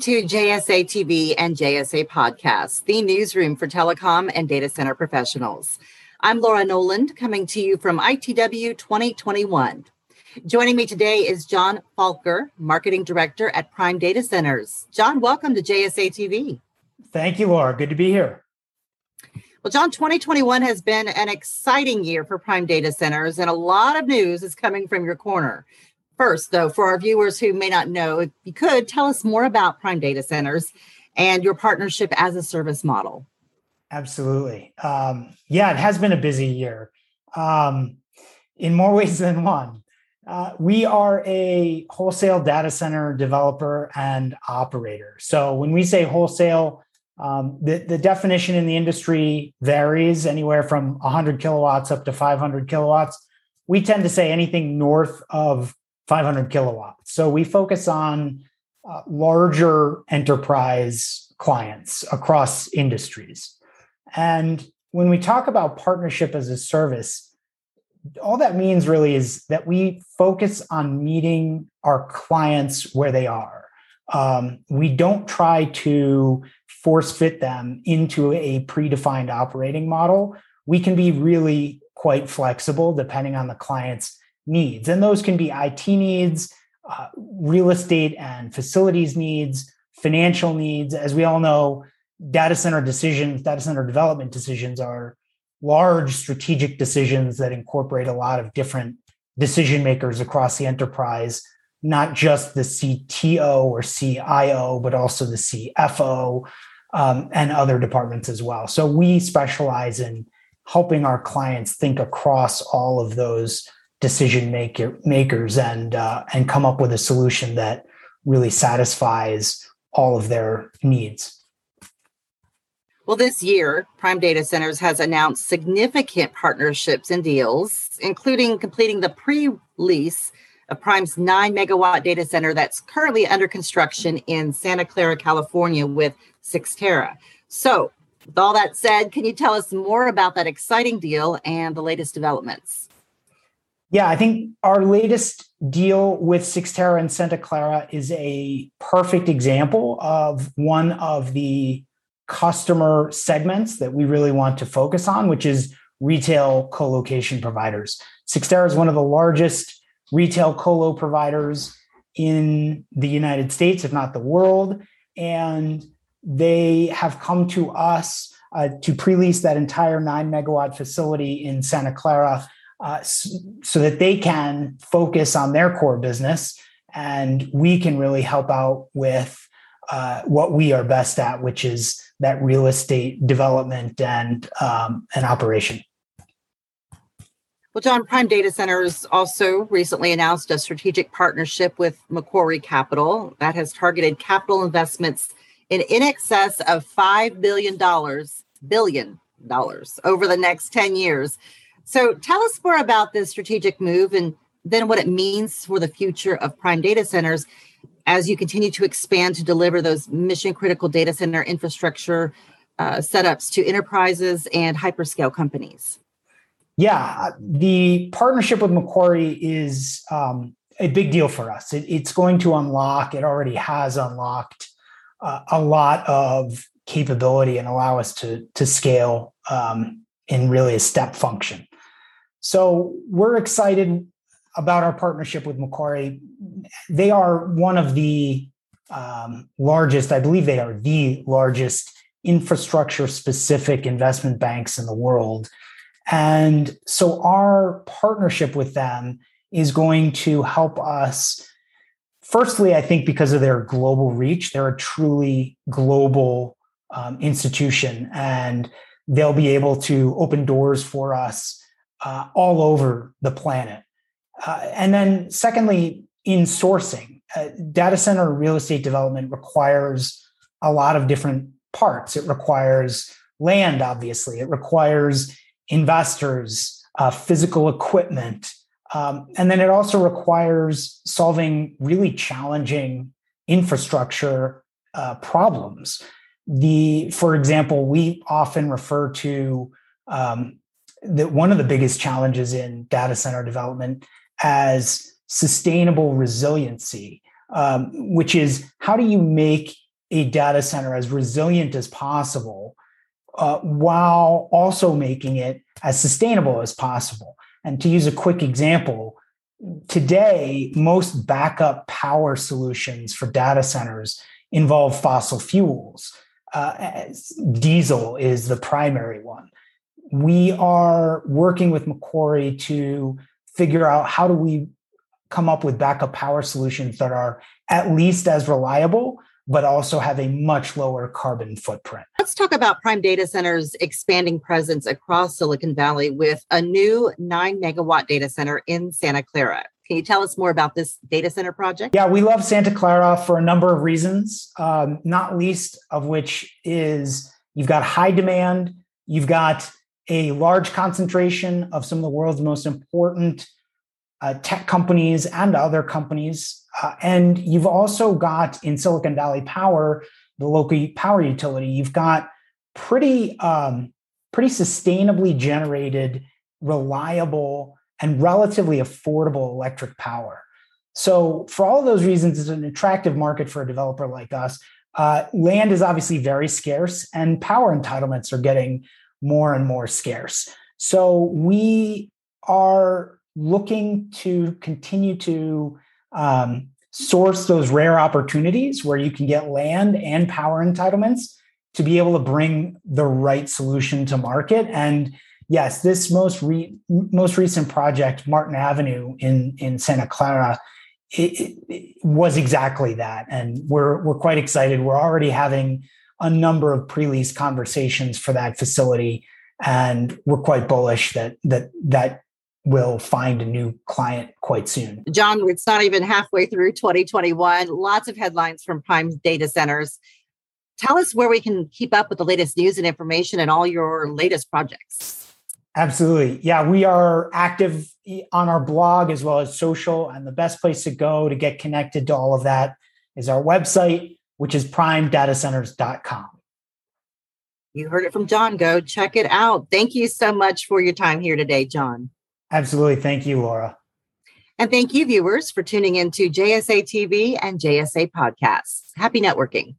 to JSA TV and JSA Podcasts, the newsroom for telecom and data center professionals. I'm Laura Noland coming to you from ITW 2021. Joining me today is Jon Falker, Marketing Director at Prime Data Centers. Jon, welcome to JSA TV. Thank you, Laura. Good to be here. Well, Jon, 2021 has been an exciting year for Prime Data Centers, and a lot of news is coming from your corner. First, though, for our viewers who may not know, if you could tell us more about Prime Data Centers and your partnership as a service model. Absolutely. Um, yeah, it has been a busy year um, in more ways than one. Uh, we are a wholesale data center developer and operator. So when we say wholesale, um, the, the definition in the industry varies anywhere from 100 kilowatts up to 500 kilowatts. We tend to say anything north of 500 kilowatts. So we focus on uh, larger enterprise clients across industries. And when we talk about partnership as a service, all that means really is that we focus on meeting our clients where they are. Um, we don't try to force fit them into a predefined operating model. We can be really quite flexible depending on the client's needs. And those can be IT needs, uh, real estate and facilities needs, financial needs. As we all know, data center decisions, data center development decisions are large strategic decisions that incorporate a lot of different decision makers across the enterprise, not just the CTO or CIO, but also the CFO um, and other departments as well. So we specialize in helping our clients think across all of those decision maker makers and uh, and come up with a solution that really satisfies all of their needs. Well, this year, Prime Data Centers has announced significant partnerships and deals, including completing the pre lease of Prime's nine megawatt data center that's currently under construction in Santa Clara, California with Cyxtera. So, with all that said, can you tell us more about that exciting deal and the latest developments? Yeah, I think our latest deal with Cyxtera and Santa Clara is a perfect example of one of the customer segments that we really want to focus on, which is retail co-location providers. Cyxtera is one of the largest retail colo providers in the United States, if not the world, and they have come to us uh, to pre-lease that entire nine megawatt facility in Santa Clara uh, so that they can focus on their core business and we can really help out with uh, what we are best at, which is that real estate development and um, operation. Well, Jon, Prime Data Centers also recently announced a strategic partnership with Macquarie Capital that has targeted capital investments in, in excess of $5 billion, billion dollars over the next 10 years so tell us more about this strategic move and then what it means for the future of prime data centers as you continue to expand to deliver those mission critical data center infrastructure uh, setups to enterprises and hyperscale companies. Yeah, the partnership with Macquarie is um, a big deal for us. It, it's going to unlock, it already has unlocked uh, a lot of capability and allow us to, to scale um, in really a step function. So we're excited about our partnership with Macquarie. They are one of the um, largest, I believe they are the largest infrastructure specific investment banks in the world. And so our partnership with them is going to help us. Firstly, I think because of their global reach, they're a truly global um, institution and they'll be able to open doors for us uh, all over the planet. Uh, and then, secondly, in sourcing, uh, data center real estate development requires a lot of different parts. It requires land, obviously, it requires investors, uh, physical equipment. Um, and then it also requires solving really challenging infrastructure uh, problems. The, for example, we often refer to um, that one of the biggest challenges in data center development as sustainable resiliency, um, which is how do you make a data center as resilient as possible uh, while also making it as sustainable as possible. And to use a quick example, today, most backup power solutions for data centers involve fossil fuels. Uh, diesel is the primary one. We are working with Macquarie to figure out how do we come up with backup power solutions that are at least as reliable but also have a much lower carbon footprint. Let's talk about Prime Data Center's expanding presence across Silicon Valley with a new nine megawatt data center in Santa Clara. Can you tell us more about this data center project? Yeah, we love Santa Clara for a number of reasons, um, not least of which is you've got high demand, you've got a large concentration of some of the world's most important uh, tech companies and other companies. Uh, and you've also got in Silicon Valley Power, the local power utility, you've got pretty um, pretty sustainably generated, reliable, and relatively affordable electric power. So, for all of those reasons, it's an attractive market for a developer like us. Uh, land is obviously very scarce, and power entitlements are getting more and more scarce. So, we are looking to continue to um, source those rare opportunities where you can get land and power entitlements to be able to bring the right solution to market. And yes, this most re- most recent project, Martin Avenue in in Santa Clara, it, it was exactly that. And we're we're quite excited. We're already having a number of pre-lease conversations for that facility, and we're quite bullish that that that will find a new client quite soon. Jon, it's not even halfway through 2021. Lots of headlines from Prime data centers. Tell us where we can keep up with the latest news and information and all your latest projects. Absolutely. Yeah, we are active on our blog as well as social. And the best place to go to get connected to all of that is our website, which is primedatacenters.com. You heard it from Jon. Go check it out. Thank you so much for your time here today, Jon. Absolutely. Thank you, Laura. And thank you, viewers, for tuning in to JSA TV and JSA Podcasts. Happy networking.